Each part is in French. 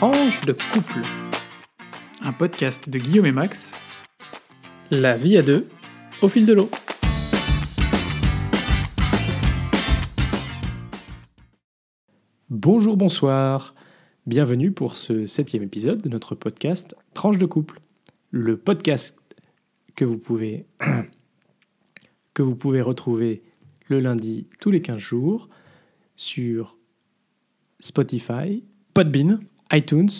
Tranche de couple. Un podcast de Guillaume et Max. La vie à deux, au fil de l'eau. Bonjour, bonsoir. Bienvenue pour ce septième épisode de notre podcast Tranche de couple. Le podcast que vous pouvez, que vous pouvez retrouver le lundi tous les 15 jours sur Spotify, Podbean. iTunes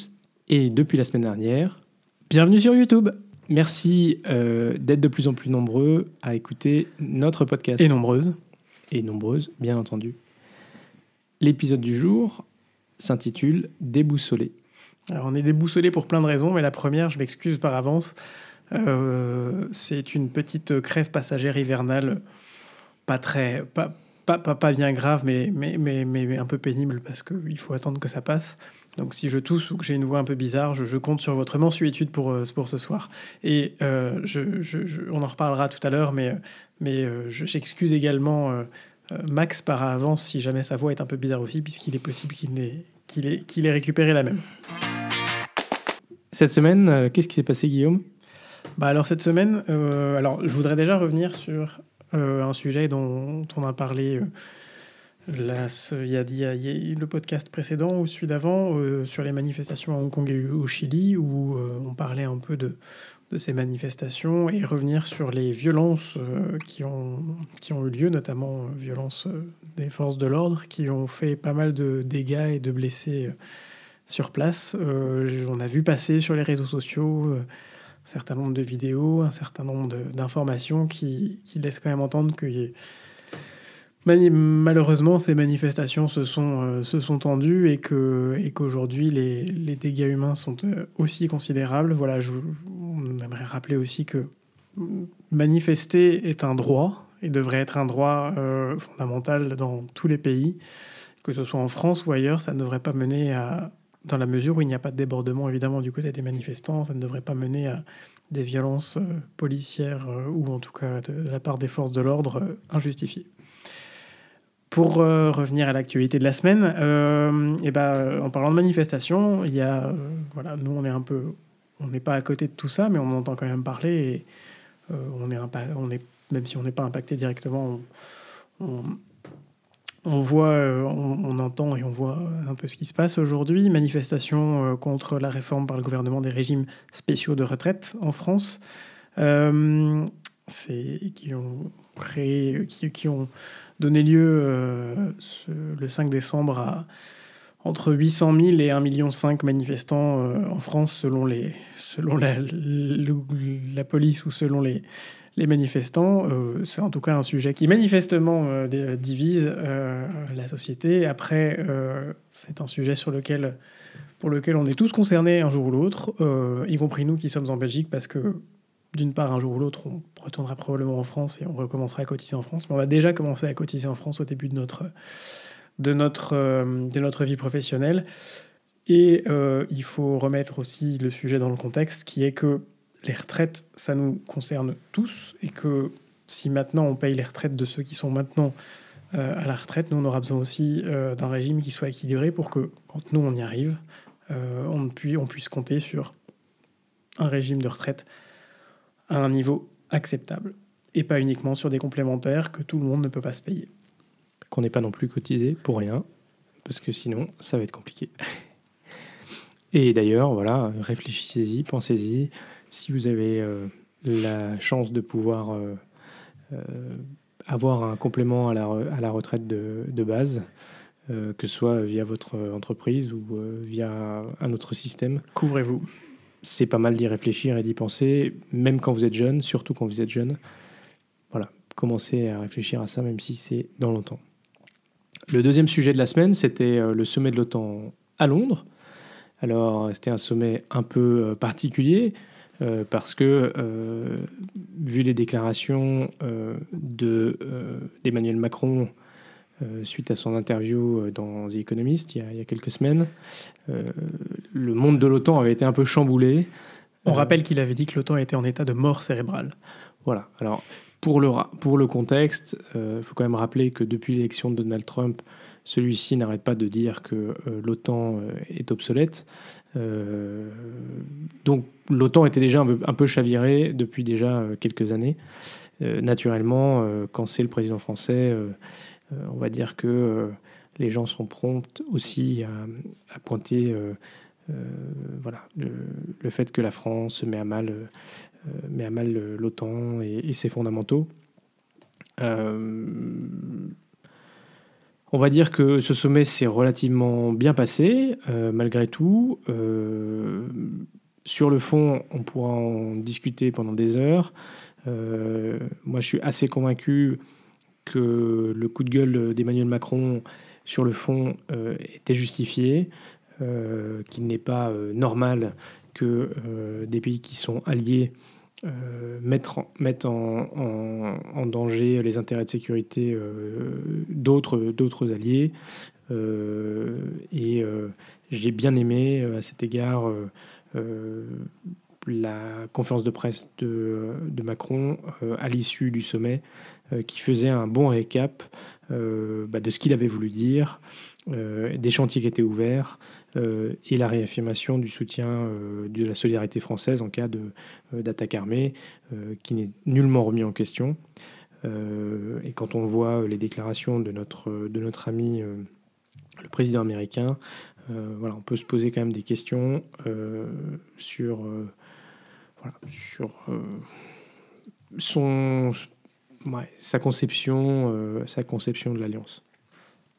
et depuis la semaine dernière. Bienvenue sur YouTube. Merci euh, d'être de plus en plus nombreux à écouter notre podcast. Et nombreuses. Et nombreuses, bien entendu. L'épisode du jour s'intitule Déboussolé. Alors, on est déboussolé pour plein de raisons, mais la première, je m'excuse par avance, euh, c'est une petite crève passagère hivernale, pas très, pas, pas, pas, pas bien grave, mais, mais, mais, mais un peu pénible parce qu'il faut attendre que ça passe. Donc si je tousse ou que j'ai une voix un peu bizarre, je, je compte sur votre mensuétude pour, euh, pour ce soir. Et euh, je, je- je- on en reparlera tout à l'heure, mais, mais euh, je- j'excuse également euh, Max par avance si jamais sa voix est un peu bizarre aussi, puisqu'il est possible qu'il ait, qu'il ait, qu'il ait récupéré la même. Cette semaine, qu'est-ce qui s'est passé, Guillaume? Bah alors cette semaine, euh, alors je voudrais déjà revenir sur euh, un sujet dont on a parlé euh, y, a, y le podcast précédent ou celui d'avant euh, sur les manifestations à Hong Kong et au Chili où on parlait un peu de, ces manifestations et revenir sur les violences qui, ont, eu lieu, notamment violences des forces de l'ordre qui ont fait pas mal de dégâts et de blessés sur place. On a vu passer sur les réseaux sociaux un certain nombre de vidéos, un certain nombre d'informations qui, qui laissent quand même entendre que malheureusement ces manifestations se sont, euh, se sont tendues et que et qu'aujourd'hui les, les dégâts humains sont euh, aussi considérables. Voilà, je, on aimerait rappeler aussi que manifester est un droit et devrait être un droit euh, fondamental dans tous les pays, que ce soit en France ou ailleurs, ça ne devrait pas mener à dans la mesure où il n'y a pas de débordement évidemment du côté des manifestants, ça ne devrait pas mener à des violences euh, policières euh, ou en tout cas de, la part des forces de l'ordre euh, injustifiées. Pour revenir à l'actualité de la semaine, euh, et ben, euh, en parlant de manifestations, il y a, voilà, nous on est un peu, on n'est pas à côté de tout ça, mais on entend quand même parler et on est, on est, même si on n'est pas impacté directement, on- on voit, euh, on, entend et on voit un peu ce qui se passe aujourd'hui. Manifestation euh, contre la réforme par le gouvernement des régimes spéciaux de retraite en France, euh, qui ont donné lieu euh, le 5 décembre à entre 800 000 et 1,5 million manifestants euh, en France selon, la police ou selon les, les manifestants. Euh, c'est en tout cas un sujet qui manifestement euh, dé- divise euh, la société. Après, euh, c'est un sujet sur lequel, pour lequel on est tous concernés un jour ou l'autre, euh, y compris nous qui sommes en Belgique, parce que d'une part, un jour ou l'autre, on retournera probablement en France et on recommencera à cotiser en France. Mais on a déjà commencé à cotiser en France au début de notre, de notre, euh, de notre vie professionnelle. Et euh, il faut remettre aussi le sujet dans le contexte, qui est que les retraites, ça nous concerne tous, et que si maintenant on paye les retraites de ceux qui sont maintenant euh, à la retraite, nous on aura besoin aussi euh, d'un régime qui soit équilibré pour que quand nous on y arrive, euh, on, puisse, on puisse compter sur un régime de retraite à un niveau acceptable, et pas uniquement sur des complémentaires que tout le monde ne peut pas se payer. Qu'on n'ait pas non plus cotisé pour rien, parce que sinon, ça va être compliqué. Et d'ailleurs, voilà, réfléchissez-y, pensez-y. Si vous avez euh, la chance de pouvoir euh, euh, avoir un complément à la, à la retraite de, de base, euh, que ce soit via votre entreprise ou euh, via un autre système, Couvrez-vous. c'est pas mal d'y réfléchir et d'y penser, même quand vous êtes jeune, surtout quand vous êtes jeune. Voilà, commencez à réfléchir à ça, même si c'est dans longtemps. Le deuxième sujet de la semaine, c'était le sommet de l'OTAN à Londres. Alors, c'était un sommet un peu particulier euh, parce que, euh, vu les déclarations euh, de, d'Emmanuel Macron suite à son interview dans The Economist il y a, il y a quelques semaines, le monde de l'OTAN avait été un peu chamboulé. On rappelle qu'il avait dit que l'OTAN était en état de mort cérébrale. Voilà. Alors, pour le, pour le contexte, il faut quand même rappeler que depuis l'élection de Donald Trump, celui-ci n'arrête pas de dire que l'OTAN est obsolète. Donc l'OTAN était déjà un peu, chaviré depuis déjà quelques années. naturellement, quand c'est le président français, on va dire que les gens seront prompts aussi à, pointer voilà, le, fait que la France met à mal, met à mal l'OTAN et, ses fondamentaux. Euh, on va dire que ce sommet s'est relativement bien passé, euh, malgré tout. Euh, sur le fond, on pourra en discuter pendant des heures. moi, je suis assez convaincu que le coup de gueule d'Emmanuel Macron, sur le fond, était justifié, qu'il n'est pas normal que des pays qui sont alliés euh, mettre, en, mettre en, danger les intérêts de sécurité euh, d'autres alliés. Euh, et j'ai bien aimé à cet égard la conférence de presse de, de Macron à l'issue du sommet qui faisait un bon récap bah, de ce qu'il avait voulu dire, des chantiers qui étaient ouverts, euh, et la réaffirmation du soutien euh, de la solidarité française en cas euh, d'attaque armée, qui n'est nullement remis en question. et quand on voit les déclarations de notre, de notre ami le président américain, voilà, on peut se poser quand même des questions sur, voilà, sur son, sa, conception, sa conception de l'alliance.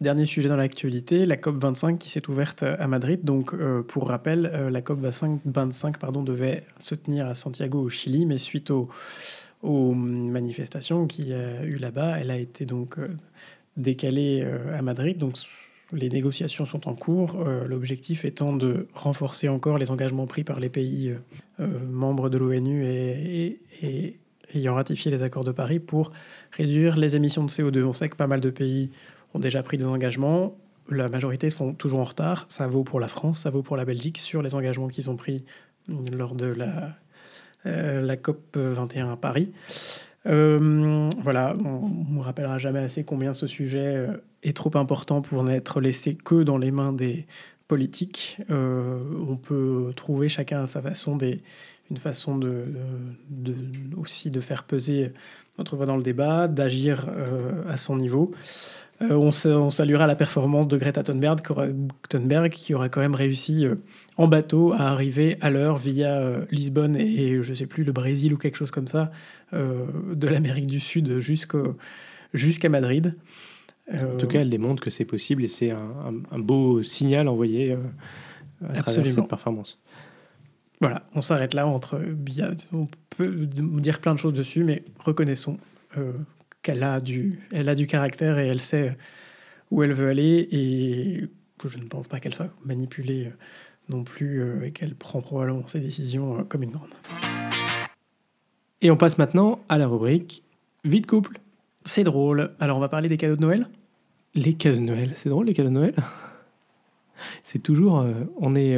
Dernier sujet dans l'actualité, la COP25 qui s'est ouverte à Madrid. Donc, euh, pour rappel, euh, la COP25 pardon, devait se tenir à Santiago au Chili, mais suite aux, manifestations qu'il y a eu là-bas, elle a été donc euh, décalée à Madrid. Donc, les négociations sont en cours, l'objectif étant de renforcer encore les engagements pris par les pays membres de l'ONU et ayant ratifié les accords de Paris pour réduire les émissions de CO2. On sait que pas mal de pays ont déjà pris des engagements. La majorité sont toujours en retard. Ça vaut pour la France, ça vaut pour la Belgique sur les engagements qu'ils ont pris lors de la, euh, la COP 21 à Paris. Euh, voilà, on ne rappellera jamais assez combien ce sujet euh, est trop important pour n'être laissé que dans les mains des politiques. on peut trouver chacun à sa façon des, une façon de, aussi de faire peser notre voix dans le débat, d'agir à son niveau. Euh, on, saluera la performance de Greta Thunberg, Thunberg qui aura quand même réussi euh, en bateau à arriver à l'heure via euh, Lisbonne et, je sais plus le Brésil ou quelque chose comme ça, de l'Amérique du Sud jusqu'à Madrid. En tout cas, elle démontre que c'est possible et c'est un, beau signal envoyé à travers cette performance. Voilà, on s'arrête là. Entre, on peut dire plein de choses dessus, mais reconnaissons qu'elle a du, elle a du caractère et elle sait où elle veut aller et que je ne pense pas qu'elle soit manipulée euh, non plus euh, et qu'elle prend probablement ses décisions euh, comme une grande. Et on passe maintenant à la rubrique Vie de couple. C'est drôle. Alors on va parler des cadeaux de Noël? Les cadeaux de Noël, c'est drôle les cadeaux de Noël? C'est toujours, on est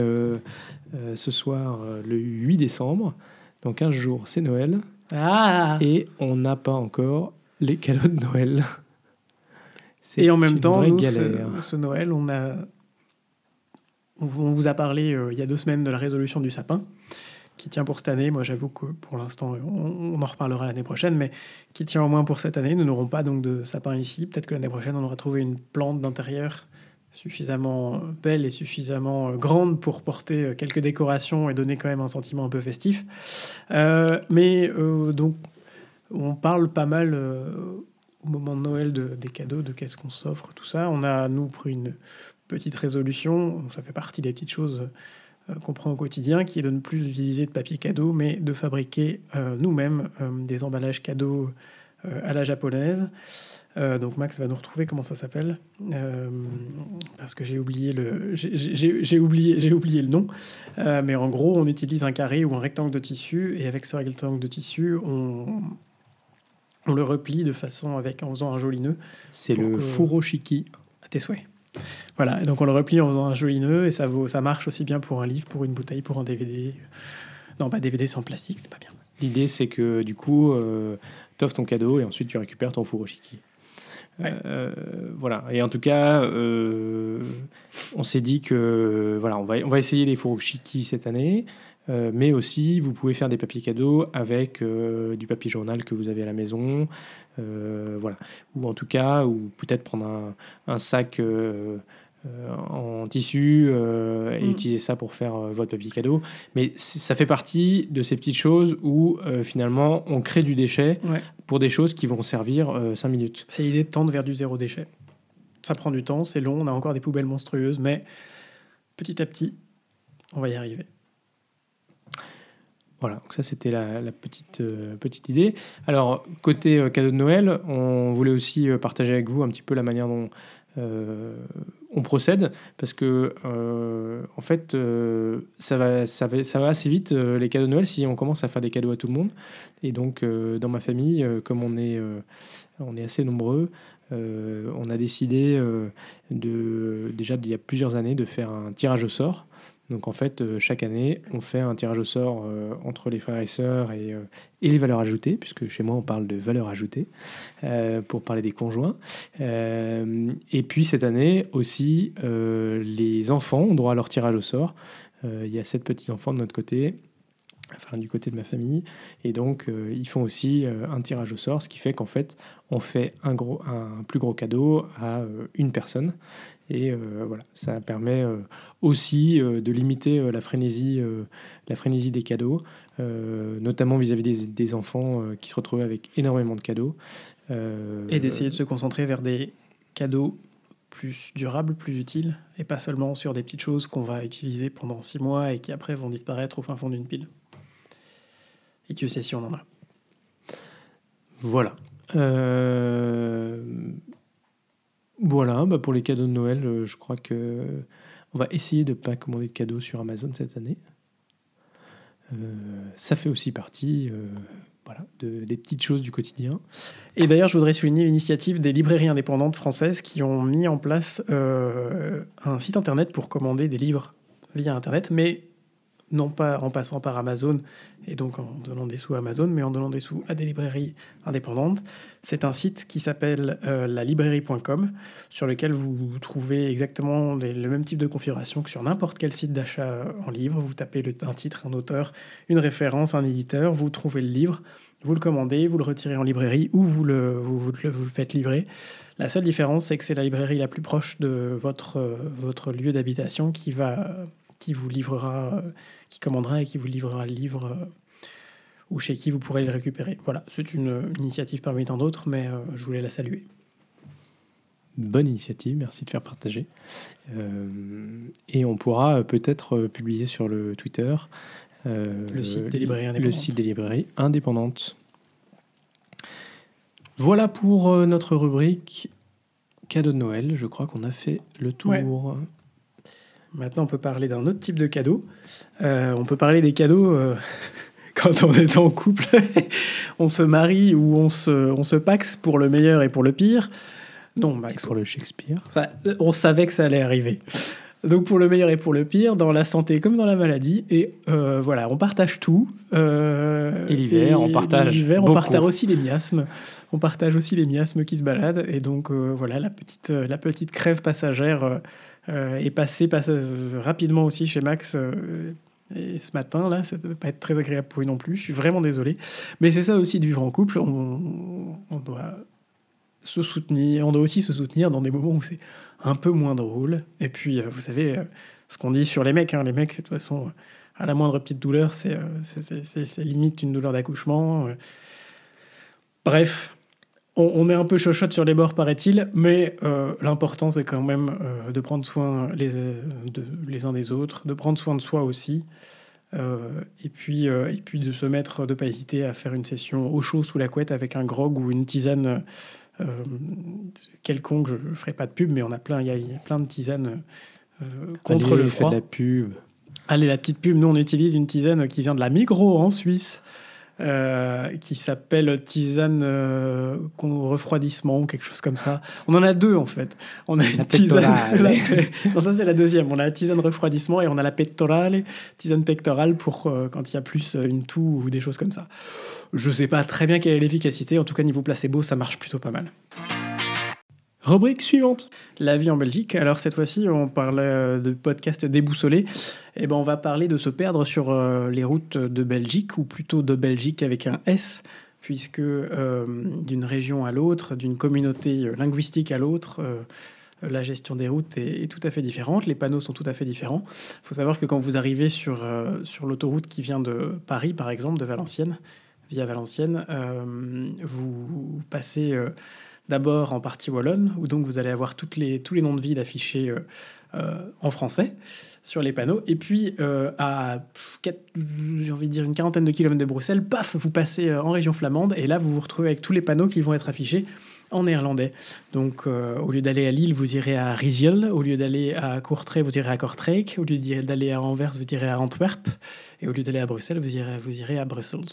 ce soir le 8 décembre, dans 15 jours c'est Noël. Ah Et on n'a pas encore les cadeaux de Noël. Et en même temps, nous, ce, Noël, on a, on vous a parlé euh, il y a deux semaines de la résolution du sapin, qui tient pour cette année. Moi, j'avoue que pour l'instant, on, en reparlera l'année prochaine, mais qui tient au moins pour cette année. Nous n'aurons pas donc de sapin ici. Peut-être que l'année prochaine, on aura trouvé une plante d'intérieur suffisamment belle et suffisamment euh, grande pour porter euh, quelques décorations et donner quand même un sentiment un peu festif. mais donc on parle pas mal euh, au moment de Noël de, des cadeaux, de qu'est-ce qu'on s'offre, tout ça. On a, nous, pris une petite résolution, ça fait partie des petites choses euh, qu'on prend au quotidien, qui est de ne plus utiliser de papier cadeau, mais de fabriquer euh, nous-mêmes des emballages cadeaux à la japonaise. donc Max va nous retrouver comment ça s'appelle parce que j'ai oublié le j'ai oublié le nom mais en gros on utilise un carré ou un rectangle de tissu et avec ce rectangle de tissu on on le replie de façon avec en faisant un joli nœud. C'est le furoshiki. À tes souhaits. Voilà, donc on le replie en faisant un joli nœud et ça, vaut, ça marche aussi bien pour un livre, pour une bouteille, pour un DVD. Non, pas DVD sans plastique, c'est pas bien. L'idée, c'est que du coup, euh, tu offres ton cadeau et ensuite tu récupères ton furoshiki. voilà. Et en tout cas, on s'est dit que voilà, on va, on va essayer les furoshiki cette année. Mais aussi, vous pouvez faire des papiers cadeaux avec du papier journal que vous avez à la maison, voilà. Ou en tout cas, ou peut-être prendre un, un sac euh, en tissu euh, et mm. utiliser ça pour faire euh, votre papier cadeau. Mais ça fait partie de ces petites choses où finalement on crée du déchet pour des choses qui vont servir 5 minutes. C'est l'idée de tendre vers du zéro déchet. Ça prend du temps, c'est long, on a encore des poubelles monstrueuses, mais petit à petit, on va y arriver. Voilà, donc ça c'était la, petite, petite idée. Alors, côté cadeau de Noël, on voulait aussi partager avec vous un petit peu la manière dont on procède parce que euh, en fait euh, ça, va, assez vite euh, les cadeaux de Noël si on commence à faire des cadeaux à tout le monde et donc dans ma famille comme on est assez nombreux on a décidé déjà il y a plusieurs années de faire un tirage au sort donc en fait, euh, chaque année, on fait un tirage au sort euh, entre les frères et sœurs et, euh, et, les valeurs ajoutées, puisque chez moi on parle de valeurs ajoutées, pour parler des conjoints. et puis cette année aussi, les enfants ont droit à leur tirage au sort. Il y a sept petits-enfants de notre côté, enfin du côté de ma famille, et donc ils font aussi un tirage au sort, ce qui fait qu'en fait, on fait un plus gros cadeau à une personne. Et euh, voilà, ça permet euh, aussi euh, de limiter la, frénésie, la frénésie des cadeaux, notamment vis-à-vis des, des, enfants qui se retrouvent avec énormément de cadeaux. et d'essayer de se concentrer vers des cadeaux plus durables, plus utiles, et pas seulement sur des petites choses qu'on va utiliser pendant six mois et qui après vont disparaître au fin fond d'une pile. Et Dieu sait si on en a. Voilà. Euh, voilà, bah pour les cadeaux de Noël, euh, je crois que on va essayer de ne pas commander de cadeaux sur Amazon cette année. Euh, ça fait aussi partie euh, voilà, de, des petites choses du quotidien. Et d'ailleurs, je voudrais souligner l'initiative des librairies indépendantes françaises qui ont mis en place un site internet pour commander des livres via internet, mais non pas en passant par Amazon et donc en donnant des sous Amazon, mais en donnant des sous à des librairies indépendantes. C'est un site qui s'appelle euh, la librairie.com, sur lequel vous trouvez exactement le même type de configuration que sur n'importe quel site d'achat en livre. Vous tapez le, un titre, un auteur, une référence, un éditeur, vous trouvez le livre, vous le commandez, vous le retirez en librairie ou vous le, vous, vous le faites livrer. La seule différence, c'est que c'est la librairie la plus proche de votre, votre lieu d'habitation qui va qui vous livrera, qui commandera et qui vous livrera le livre euh, ou chez qui vous pourrez le récupérer. Voilà, c'est une initiative parmi tant d'autres, mais euh, je voulais la saluer. Bonne initiative, merci de faire partager. Euh, et on pourra peut-être publier sur le Twitter le site des librairies indépendantes. Le site des librairies indépendantes. Voilà pour notre rubrique cadeau de Noël. Je crois qu'on a fait le tour. Maintenant, on peut parler d'un autre type de cadeau. Euh, on peut parler des cadeaux euh, quand on est en couple. on se marie ou on se, on se paxe pour le meilleur et pour le pire. Non, Max. pour le Shakespeare. on savait que ça allait arriver. Donc pour le meilleur et pour le pire, dans la santé comme dans la maladie. Et euh, voilà, on partage tout. et l'hiver, on partage. L'hiver, on partage aussi les miasmes. On partage aussi les miasmes qui se baladent. Et donc voilà, la petite, la petite crève passagère est passé, rapidement aussi chez Max. Euh, ce matin, là, ça ne va pas être très agréable pour lui non plus. Je suis vraiment désolé. Mais c'est ça aussi de vivre en couple. On, doit se soutenir. On doit aussi se soutenir dans des moments où c'est un peu moins drôle. Et puis, euh, vous savez, ce qu'on dit sur les mecs, hein, les mecs, de toute façon, à la moindre petite douleur, c'est limite une douleur d'accouchement. Bref, on, est un peu chochotte sur les bords, paraît-il, mais euh, l'important, c'est quand même euh, de prendre soin les, de, les uns des autres, de prendre soin de soi aussi, euh, et, puis, et puis de se mettre, de pas hésiter à faire une session au chaud sous la couette avec un grog ou une tisane quelconque. Je ne ferai pas de pub, mais on a plein, il y, a plein de tisanes contre le froid. de la pub. Allez, la petite pub, nous on utilise une tisane qui vient de la Migros en Suisse. Euh, qui s'appelle tisane euh, refroidissement ou quelque chose comme ça. On en a deux en fait. On a une tisane. non, ça c'est la deuxième. On a la tisane refroidissement et on a la pectorale, tisane pectorale pour euh, quand il y a plus une toux ou des choses comme ça. Je sais pas très bien quelle est l'efficacité. En tout cas, niveau placebo, ça marche plutôt pas mal. Rubrique suivante. La vie en Belgique. Alors cette fois-ci, on parle euh, de podcast déboussolé. Et ben, on va parler de se perdre sur euh, les routes de Belgique, ou plutôt de Belgique avec un S, puisque euh, d'une région à l'autre, d'une communauté linguistique à l'autre, la gestion des routes est, tout à fait différente. Les panneaux sont tout à fait différents. Il faut savoir que quand vous arrivez sur, sur l'autoroute qui vient de Paris, par exemple, de Valenciennes, via Valenciennes, vous passez D'abord en partie wallonne, où donc vous allez avoir les, tous les noms de villes affichés euh, euh, en français sur les panneaux. Et puis euh, à, j'ai envie de dire, une quarantaine de kilomètres de Bruxelles, paf, vous passez en région flamande, et là vous vous retrouvez avec tous les panneaux qui vont être affichés en néerlandais. Donc, au lieu d'aller à Lille, vous irez à Riziel. Au lieu d'aller à Courtrai, vous irez à Kortrijk. Au lieu d'aller à Anvers, vous irez à Antwerp. Et au lieu d'aller à Bruxelles, vous irez, vous irez à Brussels.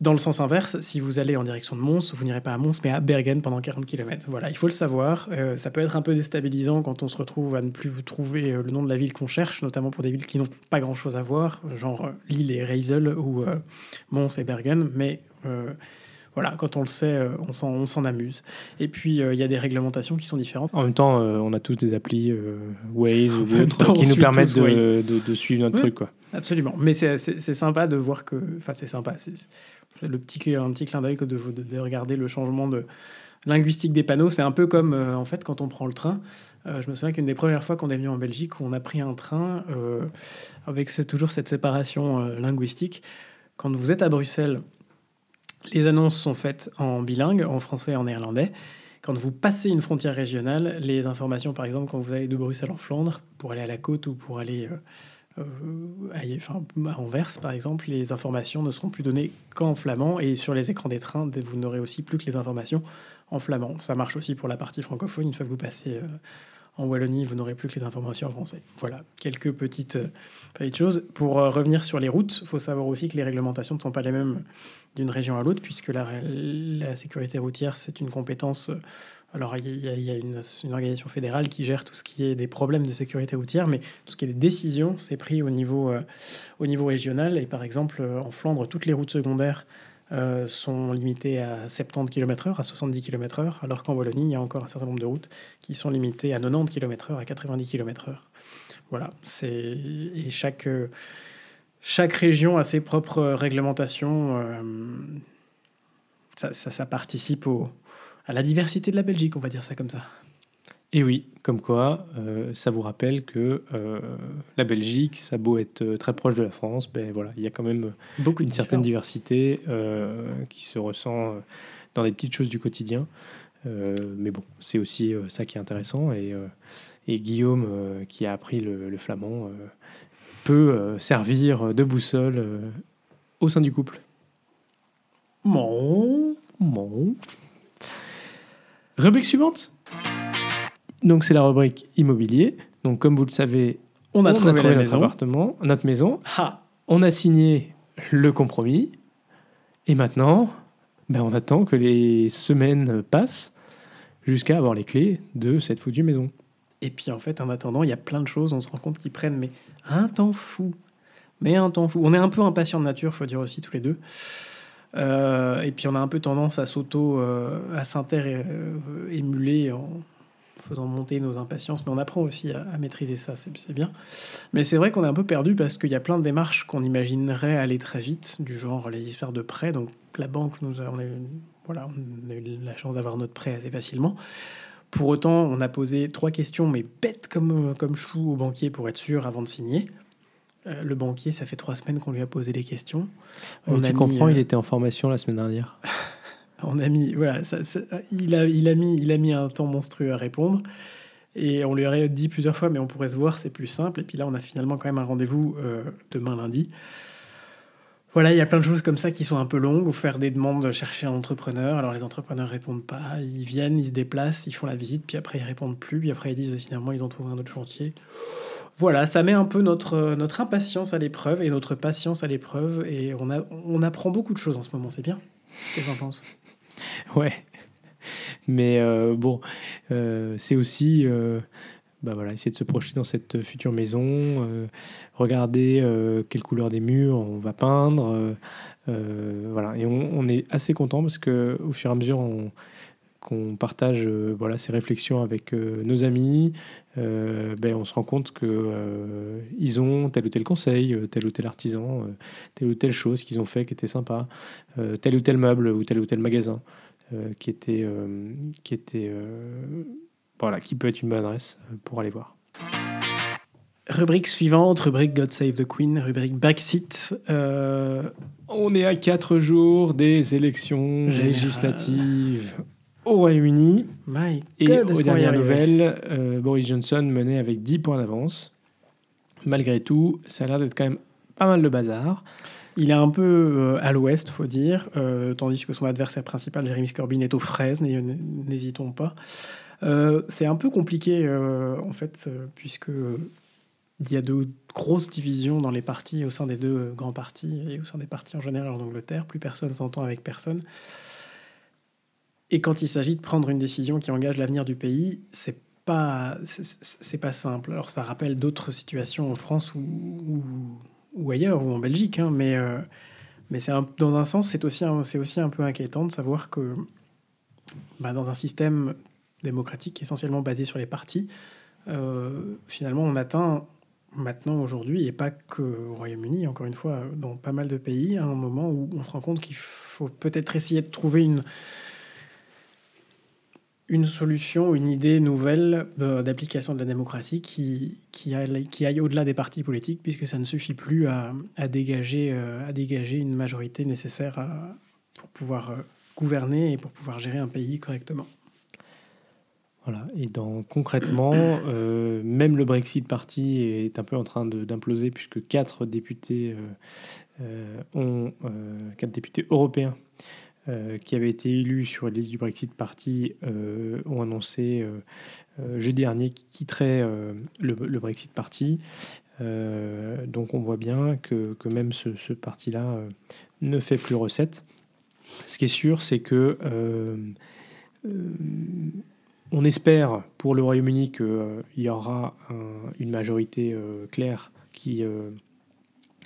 Dans le sens inverse, si vous allez en direction de Mons, vous n'irez pas à Mons, mais à Bergen pendant 40 km. Voilà, il faut le savoir. Euh, ça peut être un peu déstabilisant quand on se retrouve à ne plus vous trouver euh, le nom de la ville qu'on cherche, notamment pour des villes qui n'ont pas grand-chose à voir, genre euh, Lille et Reisel ou Mons et Bergen. Mais voilà, quand on le sait, on s'en amuse. Et puis, il y a des réglementations qui sont différentes. En même temps, on a tous des applis Waze ou autres qui nous permettent de, de, suivre notre truc. Quoi. Absolument. Mais c'est sympa de voir que. Enfin, c'est sympa le petit, un petit clin d'œil que de, de, regarder le changement de linguistique des panneaux. C'est un peu comme euh, en fait quand on prend le train. Euh, je me souviens qu'une des premières fois qu'on est venu en Belgique, on a pris un train euh, avec toujours cette séparation linguistique. Quand vous êtes à Bruxelles, les annonces sont faites en bilingue, en français et en néerlandais. Quand vous passez une frontière régionale, les informations, par exemple, quand vous allez de Bruxelles en Flandre pour aller à la côte ou pour aller à Anvers, par exemple, les informations ne seront plus données qu'en flamand. Et sur les écrans des trains, vous n'aurez aussi plus que les informations en flamand. Ça marche aussi pour la partie francophone. Une fois que vous passez euh, en Wallonie, vous n'aurez plus que les informations en français. Voilà, quelques petites, euh, petites choses. Pour revenir sur les routes, il faut savoir aussi que les réglementations ne sont pas les mêmes d'une région à l'autre, puisque la sécurité routière, c'est une compétence alors, il y a, une, organisation fédérale qui gère tout ce qui est des problèmes de sécurité routière, mais tout ce qui est des décisions, c'est pris au niveau, euh, au niveau régional. Et par exemple, euh, en Flandre, toutes les routes secondaires euh, sont limitées à 70 km/h, à 70 km/h, alors qu'en Wallonie, il y a encore un certain nombre de routes qui sont limitées à 90 km/h, à 90 km/h. Voilà, et chaque chaque région a ses propres réglementations. ça, ça, participe au, à la diversité de la Belgique, on va dire ça comme ça. Et oui, comme quoi, euh, ça vous rappelle que euh, la Belgique, ça a beau être euh, très proche de la France, ben voilà, il y a quand même beaucoup une certaine diversité qui se ressent dans les petites choses du quotidien. mais bon, c'est aussi ça qui est intéressant. Et, et Guillaume, qui a appris le, le flamand, peut servir de boussole au sein du couple. Mon. Mon. Rubrique suivante. Donc c'est la rubrique immobilier. Donc comme vous le savez, on a trouvé, notre maison. appartement, notre maison. On a signé le compromis. Et maintenant, ben on attend que les semaines passent jusqu'à avoir les clés de cette foutue maison. Et puis en fait, en attendant, il y a plein de choses, on se rend compte qu'ils prennent mais un temps fou. Mais un temps fou. On est un peu impatient de nature, faut dire aussi tous les deux. Euh, et puis on a un peu tendance à s'auto, euh, à s'inter-émuler en faisant monter nos impatiences, mais on apprend aussi à, maîtriser ça, c'est bien. Mais c'est vrai qu'on est un peu perdu parce qu'il y a plein de démarches qu'on imaginerait aller très vite, du genre les histoires de prêts. Donc la banque nous on a, voilà, on a eu la chance d'avoir notre prêt assez facilement. Pour autant, on a posé trois questions, mais bêtes comme, comme chou au banquier pour être sûr avant de signer. Euh, le banquier, ça fait trois semaines qu'on lui a posé des questions. On tu comprends, il euh, était en formation la semaine dernière. on a mis, voilà, il, a, il, a mis, il a mis un temps monstrueux à répondre. Et on lui aurait dit plusieurs fois, mais on pourrait se voir, c'est plus simple. Et puis là, on a finalement quand même un rendez-vous euh, demain lundi. Voilà, il y a plein de choses comme ça qui sont un peu longues, ou faire des demandes, chercher un entrepreneur. Alors les entrepreneurs répondent pas, ils viennent, ils se déplacent, ils font la visite, puis après ils répondent plus, puis après ils disent finalement ils ont trouvé un autre chantier voilà, ça met un peu notre, notre impatience à l'épreuve et notre patience à l'épreuve. Et on, a, on apprend beaucoup de choses en ce moment, c'est bien. Qu'est-ce que t'en penses? Ouais. Mais euh, bon, euh, c'est aussi euh, bah voilà, essayer de se projeter dans cette future maison, regarder quelle couleur des murs on va peindre. voilà. Et on, on, est assez content parce que au fur et à mesure, on, qu'on partage voilà, ces réflexions avec nos amis, ben, on se rend compte qu'ils ont tel ou tel conseil, tel ou tel artisan, telle ou telle chose qu'ils ont fait qui était sympa, tel ou tel meuble ou tel ou tel magasin qui était, qui était voilà, qui peut être une bonne adresse pour aller voir. Rubrique suivante, rubrique God Save the Queen, rubrique. Euh, On est à 4 jours des élections législatives au Royaume-Uni. Et aux dernières nouvelles, euh, Boris Johnson menait avec 10 points d'avance. Malgré tout, ça a l'air d'être quand même pas mal de bazar. Il est un peu euh, à l'ouest, faut dire, tandis que son adversaire principal, Jeremy Corbyn, est aux fraises, n'hésitons pas. c'est un peu compliqué, en fait, puisque il y a de grosses divisions dans les partis, au sein des deux grands partis et au sein des partis en général en Angleterre. Plus personne s'entend avec personne. Et quand il s'agit de prendre une décision qui engage l'avenir du pays, c'est pas c'est pas simple. Alors ça rappelle d'autres situations en France ou, ou, ailleurs ou en Belgique, hein, mais euh, mais c'est dans un sens c'est aussi c'est aussi un peu inquiétant de savoir que bah, dans un système démocratique essentiellement basé sur les partis, euh, finalement on atteint maintenant aujourd'hui, et pas qu'au Royaume-Uni, encore une fois, dans pas mal de pays, un moment où on se rend compte qu'il faut peut-être essayer de trouver une, une solution, une idée nouvelle euh, d'application de la démocratie qui, qui aille, qui aille au-delà des partis politiques, puisque ça ne suffit plus à, à dégager, euh, à dégager une majorité nécessaire pour pouvoir euh, gouverner et pour pouvoir gérer un pays correctement. Voilà. Et dans, concrètement, euh, même le Brexit Party est un peu en train d'imploser puisque quatre députés, euh, euh, ont, quatre députés européens qui avaient été élus sur la liste du Brexit Party ont annoncé jeudi dernier qu'ils quitteraient le, Brexit Party. donc on voit bien que, même ce, parti-là ne fait plus recette. Ce qui est sûr, c'est que on espère pour le Royaume-Uni qu'il euh, y aura une majorité euh, claire qui euh,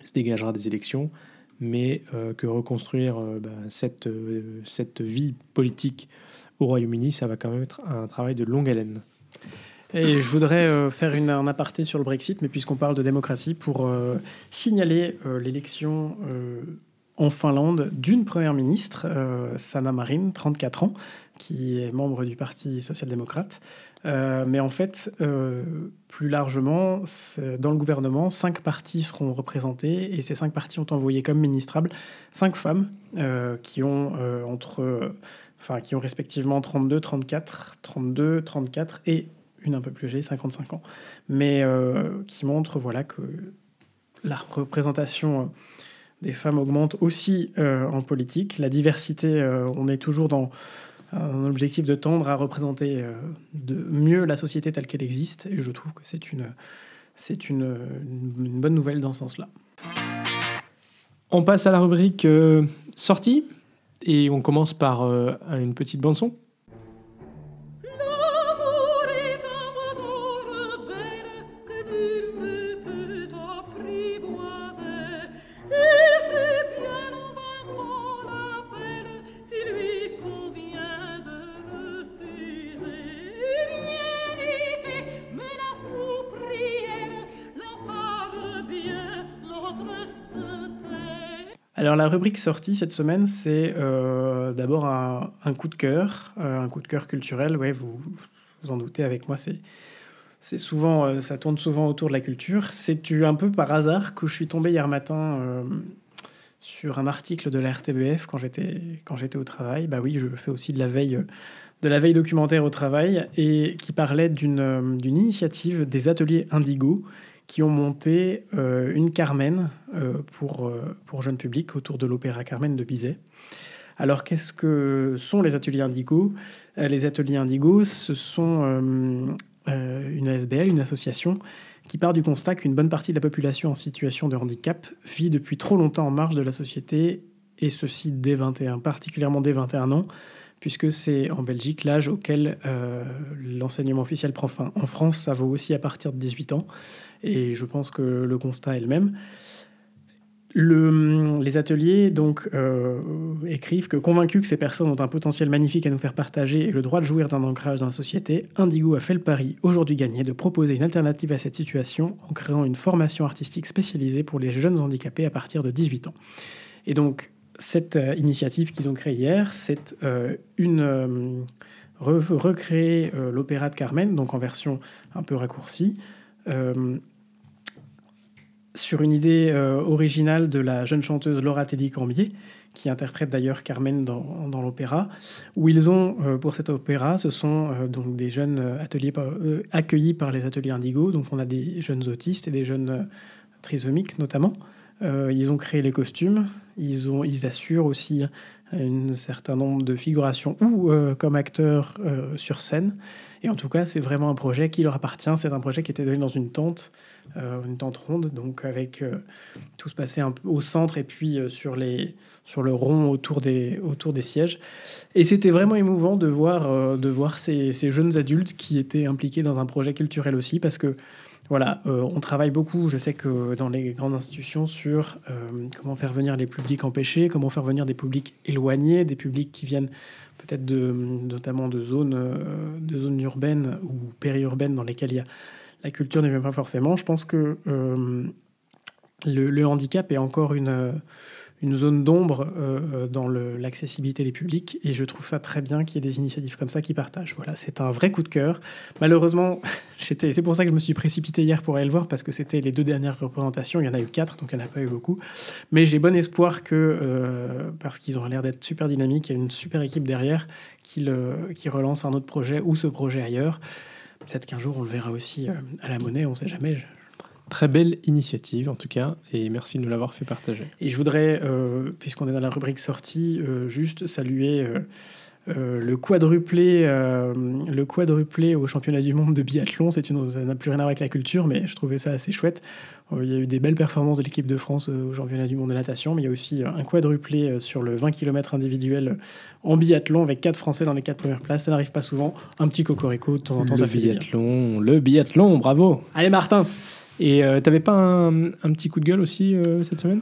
se dégagera des élections, mais que reconstruire bah, cette, cette vie politique au Royaume-Uni, ça va quand même être un travail de longue haleine. Et je voudrais faire un aparté sur le Brexit, mais puisqu'on parle de démocratie, pour signaler l'élection en Finlande d'une première ministre, Sanna Marin, 34 ans, qui est membre du Parti social-démocrate. Euh, mais en fait, euh, plus largement, dans le gouvernement, cinq partis seront représentés et ces cinq partis ont envoyé comme ministrables cinq femmes euh, qui ont entre, enfin, qui ont respectivement 32, 34, 32, 34 et une un peu plus âgée, 55 ans, mais qui montrent voilà que la représentation des femmes augmente aussi en politique. La diversité, on est toujours dans un objectif de tendre à représenter euh, de mieux la société telle qu'elle existe. Et je trouve que c'est une, bonne nouvelle dans ce sens-là. On passe à la rubrique euh, sortie et on commence par euh, une petite bande son. La rubrique sortie cette semaine, c'est euh, d'abord un, coup de cœur, euh, un coup de cœur culturel. Ouais, vous vous en doutez avec moi, c'est souvent, euh, ça tourne souvent autour de la culture. C'est un peu par hasard que je suis tombé hier matin sur un article de la RTBF quand j'étais quand j'étais au travail? Bah oui, je fais aussi de la veille de la veille documentaire au travail et qui parlait d'une d'une initiative des ateliers Indigo qui ont monté euh, une Carmen euh, pour, euh, pour jeunes publics autour de l'opéra Carmen de Bizet. Alors, qu'est-ce que sont les ateliers Indigo? Les ateliers Indigo, ce sont une ASBL, une association qui part du constat qu'une bonne partie de la population en situation de handicap vit depuis trop longtemps en marge de la société, et ceci dès 21, particulièrement dès 21 ans, puisque c'est en Belgique l'âge auquel l'enseignement officiel prend fin. En France, ça vaut aussi à partir de 18 ans. Et je pense que le constat est le même. Le, les ateliers donc euh, écrivent que convaincus que ces personnes ont un potentiel magnifique à nous faire partager et le droit de jouir d'un ancrage dans la société, Indigo a fait le pari, aujourd'hui gagné, de proposer une alternative à cette situation en créant une formation artistique spécialisée pour les jeunes handicapés à partir de 18 ans. Et donc cette euh, initiative qu'ils ont créée hier, c'est euh, une euh, re- recréer l'opéra de Carmen, donc en version un peu raccourcie, sur une idée originale de la jeune chanteuse Laura Teddy Cambier, qui interprète d'ailleurs Carmen dans, l'opéra, où ils ont, pour cet opéra, ce sont donc des jeunes ateliers accueillis par les ateliers Indigo, donc on a des jeunes autistes et des jeunes trisomiques notamment. Ils ont créé les costumes, ils, assurent aussi un certain nombre de figurations ou euh, comme acteurs euh, sur scène. Et en tout cas, c'est vraiment un projet qui leur appartient. C'est un projet qui était donné dans une tente, euh, une tente ronde, donc avec tout se passait un peu au centre et puis sur, le rond autour des, sièges. Et c'était vraiment émouvant de voir, de voir ces, ces jeunes adultes qui étaient impliqués dans un projet culturel aussi, parce que voilà, euh, on travaille beaucoup, je sais que dans les grandes institutions, sur euh, comment faire venir les publics empêchés, comment faire venir des publics éloignés, des publics qui viennent peut-être notamment de zones, euh, de zones urbaines ou périurbaines dans lesquelles il y a, la culture ne vient pas forcément. Je pense que le, handicap est encore une, une zone d'ombre euh, dans le- l'accessibilité des publics et je trouve ça très bien qu'il y ait des initiatives comme ça qui partagent. Voilà, c'est un vrai coup de cœur. Malheureusement, c'est pour ça que je me suis précipité hier pour aller le voir parce que c'était les deux dernières représentations. Il y en a eu quatre, donc il n'y en a pas eu beaucoup. Mais j'ai bon espoir que, euh, parce qu'ils ont l'air d'être super dynamiques, il y a une super équipe derrière qui, le- qui relance un autre projet ou ce projet ailleurs. Peut-être qu'un jour on le verra aussi euh, à la monnaie, on ne sait jamais. Très belle initiative en tout cas, et merci de nous l'avoir fait partager. Et je voudrais, euh, puisqu'on est dans la rubrique sortie, euh, juste saluer euh, le quadruplé, le quadruplé au championnat du monde de biathlon. C'est une, ça n'a plus rien à voir avec la culture, mais je trouvais ça assez chouette. Il y a eu des belles performances de l'équipe de France au championnat du monde de natation, mais il y a aussi un quadruplé sur le 20 km individuel en biathlon avec quatre Français dans les quatre premières places. Ça n'arrive pas souvent. Un petit cocorico de temps en temps, le ça fait du bien. biathlon, le biathlon, bravo Allez Martin Et euh, t'avais pas un, un petit coup de gueule aussi euh, cette semaine?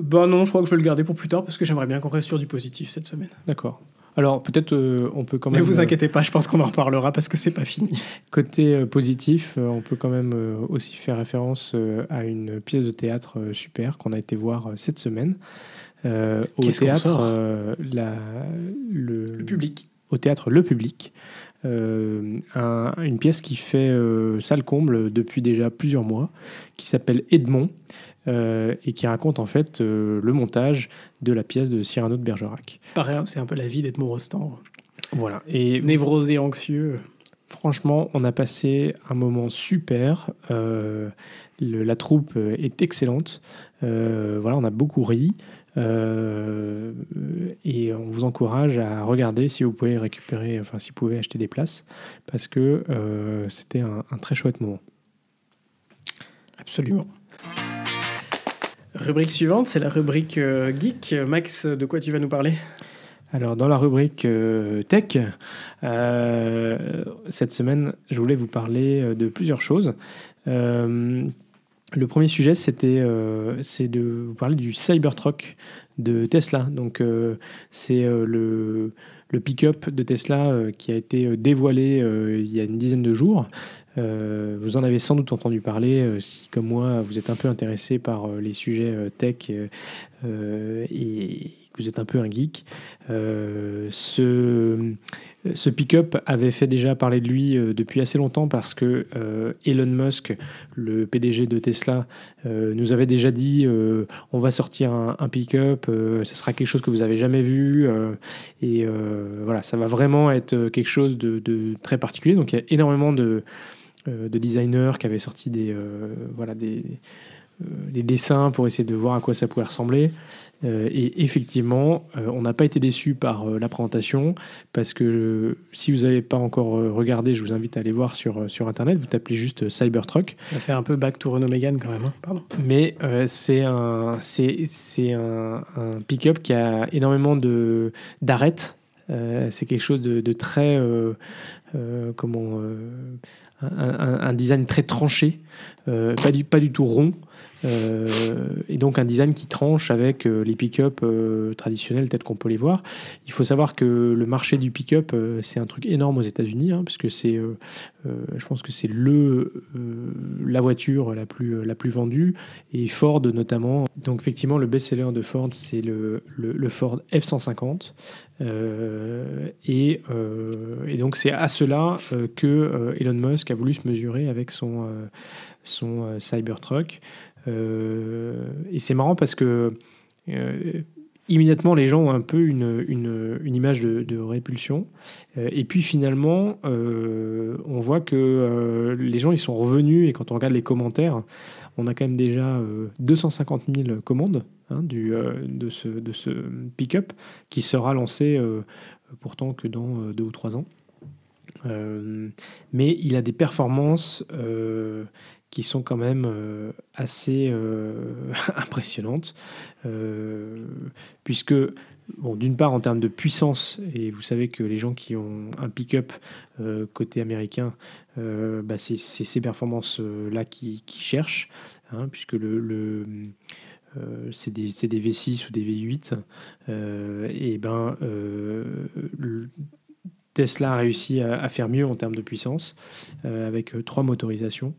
Ben non, je crois que je vais le garder pour plus tard parce que j'aimerais bien qu'on reste sur du positif cette semaine. D'accord. Alors peut-être euh, on peut quand Mais même... vous euh, inquiétez pas, je pense qu'on en reparlera parce que c'est pas fini. Côté euh, positif, euh, on peut quand même aussi faire référence à une pièce de théâtre super qu'on a été voir cette semaine. Au théâtre, sort? la- le, Le public. Au théâtre Le Public. Euh, un- une pièce qui fait euh, salle comble depuis déjà plusieurs mois, qui s'appelle Edmond, euh, et qui raconte en fait euh, le montage de la pièce de Cyrano de Bergerac. Pareil, c'est un peu la vie d'Edmond Rostand. Voilà. Et Névrosé, anxieux. Franchement, on a passé un moment super. Le- la troupe est excellente. Voilà, on a beaucoup ri. Euh, et on vous encourage à regarder si vous pouvez récupérer, enfin si vous pouvez acheter des places, parce que euh, c'était un, un très chouette moment. Absolument. Rubrique suivante, c'est la rubrique euh, geek. Max, de quoi tu vas nous parler? Alors, dans la rubrique tech, cette semaine, je voulais vous parler de plusieurs choses. Le premier sujet, c'était euh, de vous parler du Cybertruck de Tesla. Donc, euh, c'est euh, le, le pick-up de Tesla qui a été dévoilé il y a une dizaine de jours. Vous en avez sans doute entendu parler si, comme moi, vous êtes un peu intéressé par les sujets tech et vous êtes un peu un geek. Euh, ce, pick-up avait fait déjà parler de lui euh, depuis assez longtemps parce que euh, Elon Musk, le PDG de Tesla, nous avait déjà dit on va sortir un, pick-up, ce sera quelque chose que vous avez jamais vu et voilà, ça va vraiment être quelque chose de, très particulier. Donc il y a énormément de, de designers qui avaient sorti des voilà des dessins pour essayer de voir à quoi ça pouvait ressembler. Euh, et effectivement, euh, on n'a pas été déçu par euh, la présentation parce que si vous n'avez pas encore regardé, je vous invite à aller voir sur, sur Internet. Vous tapez juste Cybertruck. Ça fait un peu back to Renault Mégane quand même. hein. Pardon. Mais euh, c'est un, c'est, c'est un, un pick-up qui a énormément de, d'arêtes. Euh, c'est quelque chose de, de très. euh, comment. euh, un, design très tranché, pas, du, pas du tout rond. Euh, et donc un design qui tranche avec euh, les pick-up euh, traditionnels tels qu'on peut les voir. Il faut savoir que le marché du pick-up, c'est un truc énorme aux États-Unis, hein, parce que c'est, je pense que c'est le la voiture la plus la plus vendue et Ford notamment. Donc effectivement, le best-seller de Ford, c'est le, le, Ford F150. et, et, donc c'est à cela que Elon Musk a voulu se mesurer avec son, son Cybertruck. Euh, et c'est marrant parce que euh, immédiatement, les gens ont un peu une, image de, répulsion. Euh, et puis finalement, on voit que les gens ils sont revenus et quand on regarde les commentaires, on a quand même déjà 250 000 commandes hein, du, de ce, de ce pick-up qui sera lancé pourtant que dans deux ou trois ans. mais il a des performances qui sont quand même euh, assez euh, impressionnantes, euh, puisque, bon, d'une part en termes de puissance, et vous savez que les gens qui ont un pick-up côté américain, bah, c'est ces performances-là qui, cherchent, hein, puisque le, c'est des, des, V6 ou des V8, et ben Tesla a réussi à, faire mieux en termes de puissance, avec trois motorisations.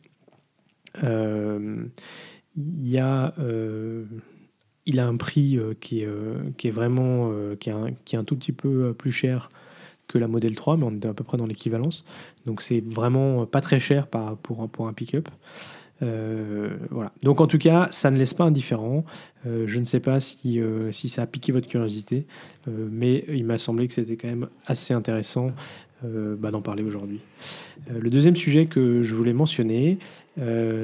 Euh, il y a euh, il a un prix euh, qui, est, vraiment qui est, un, tout petit peu plus cher que la Model 3, mais on est à peu près dans l'équivalence. Donc c'est vraiment pas très cher pour, un pick-up. Donc en tout cas, ça ne laisse pas indifférent. je ne sais pas si, ça a piqué votre curiosité, mais il m'a semblé que c'était quand même assez intéressant bah, d'en parler aujourd'hui. le deuxième sujet que je voulais mentionner,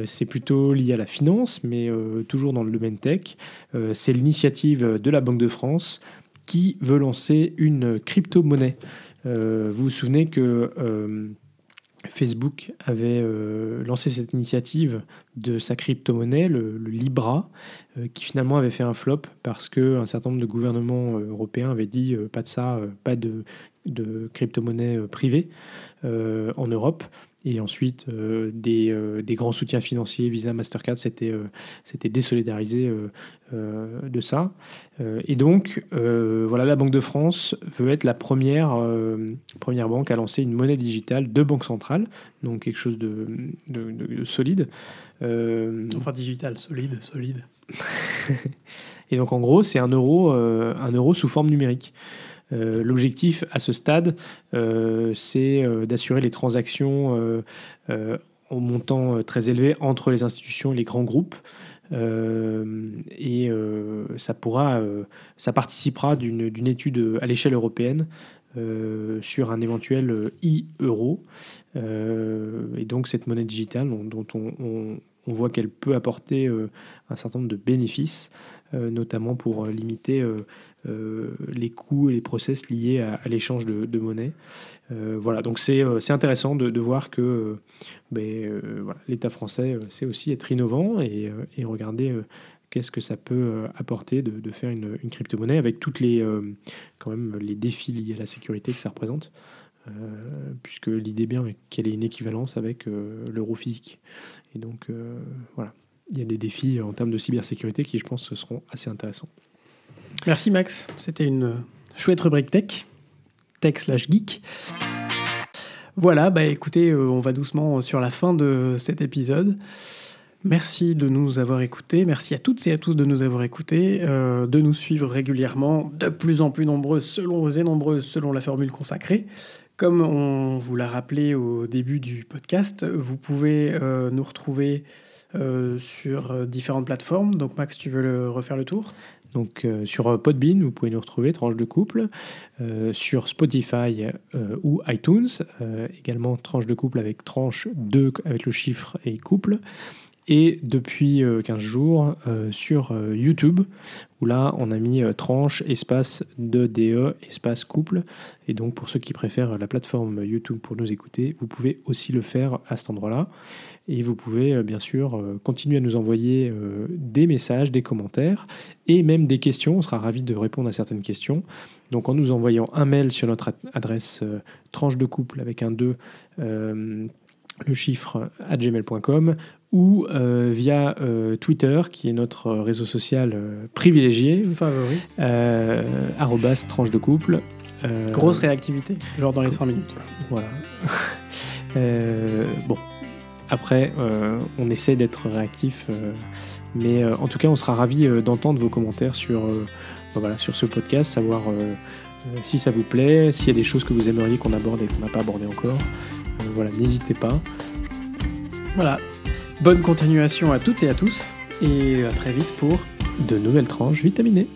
c'est plutôt lié à la finance, mais euh, toujours dans le domaine tech. Euh, c'est l'initiative de la Banque de France qui veut lancer une crypto-monnaie. vous vous souvenez que Facebook avait lancé cette initiative de sa crypto-monnaie, le, Libra, qui finalement avait fait un flop parce qu'un certain nombre de gouvernements européens avaient dit pas de ça, pas de, de crypto-monnaie privée en Europe. Et ensuite, euh, des, euh, des, grands soutiens financiers, Visa, Mastercard, c'était euh, désolidarisé de ça. et donc, voilà, la Banque de France veut être la première, première banque à lancer une monnaie digitale de banque centrale, donc quelque chose de, de, solide. enfin, digital, solide, solide. et donc, en gros, c'est un euro, un euro sous forme numérique. Euh, l'objectif à ce stade, euh, c'est euh, d'assurer les transactions au montant très élevé entre les institutions et les grands groupes. et ça pourra, ça participera d'une étude à l'échelle européenne sur un éventuel e-euro. et donc cette monnaie digitale dont, on, voit qu'elle peut apporter un certain nombre de bénéfices, notamment pour limiter les coûts et les process liés à, l'échange de, monnaie. Euh, voilà, donc c'est euh, intéressant de, voir que ben, l'État français sait aussi être innovant et, regarder qu'est-ce que ça peut apporter de, faire une, crypto-monnaie avec toutes les, quand même, les défis liés à la sécurité que ça représente. puisque l'idée bien est qu'elle ait une équivalence avec l'euro physique. Et donc, voilà, il y a des défis en termes de cybersécurité qui, je pense, seront assez intéressants. Merci Max, c'était une chouette rubrique tech, tech slash geek. Voilà, bah écoutez, euh, on va doucement sur la fin de cet épisode. Merci de nous avoir écoutés, merci à toutes et à tous de nous avoir écoutés, euh, de nous suivre régulièrement, de plus en plus nombreux, selon et nombreuses, selon la formule consacrée. Comme on vous l'a rappelé au début du podcast, vous pouvez euh, nous retrouver sur différentes plateformes. Donc Max, tu veux refaire le tour? Donc euh, sur euh, Podbean, vous pouvez nous retrouver, Tranche de couple, euh, sur Spotify ou iTunes, également Tranche de couple avec tranche 2 avec le chiffre et couple. Et depuis 15 jours sur YouTube, où là on a mis tranche, espace de DE, espace couple. Et donc pour ceux qui préfèrent la plateforme YouTube pour nous écouter, vous pouvez aussi le faire à cet endroit-là. Et vous pouvez euh, bien sûr euh, continuer à nous envoyer euh, des messages, des commentaires et même des questions. On sera ravi de répondre à certaines questions. Donc en nous envoyant un mail sur notre adresse tranche de couple avec un 2 le chiffre à gmail.com ou euh, via euh, Twitter, qui est notre réseau social euh, privilégié, Favori. arrobas tranche de couple. Grosse réactivité, genre dans les 5 minutes. Voilà. Bon, après, euh, on essaie d'être réactif, euh, mais euh, en tout cas, on sera ravi d'entendre vos commentaires sur, bah voilà, sur ce podcast, savoir si ça vous plaît, s'il y a des choses que vous aimeriez qu'on aborde et qu'on n'a pas abordé encore. Voilà, n'hésitez pas. Voilà. Bonne continuation à toutes et à tous, et à très vite pour De nouvelles tranches vitaminées.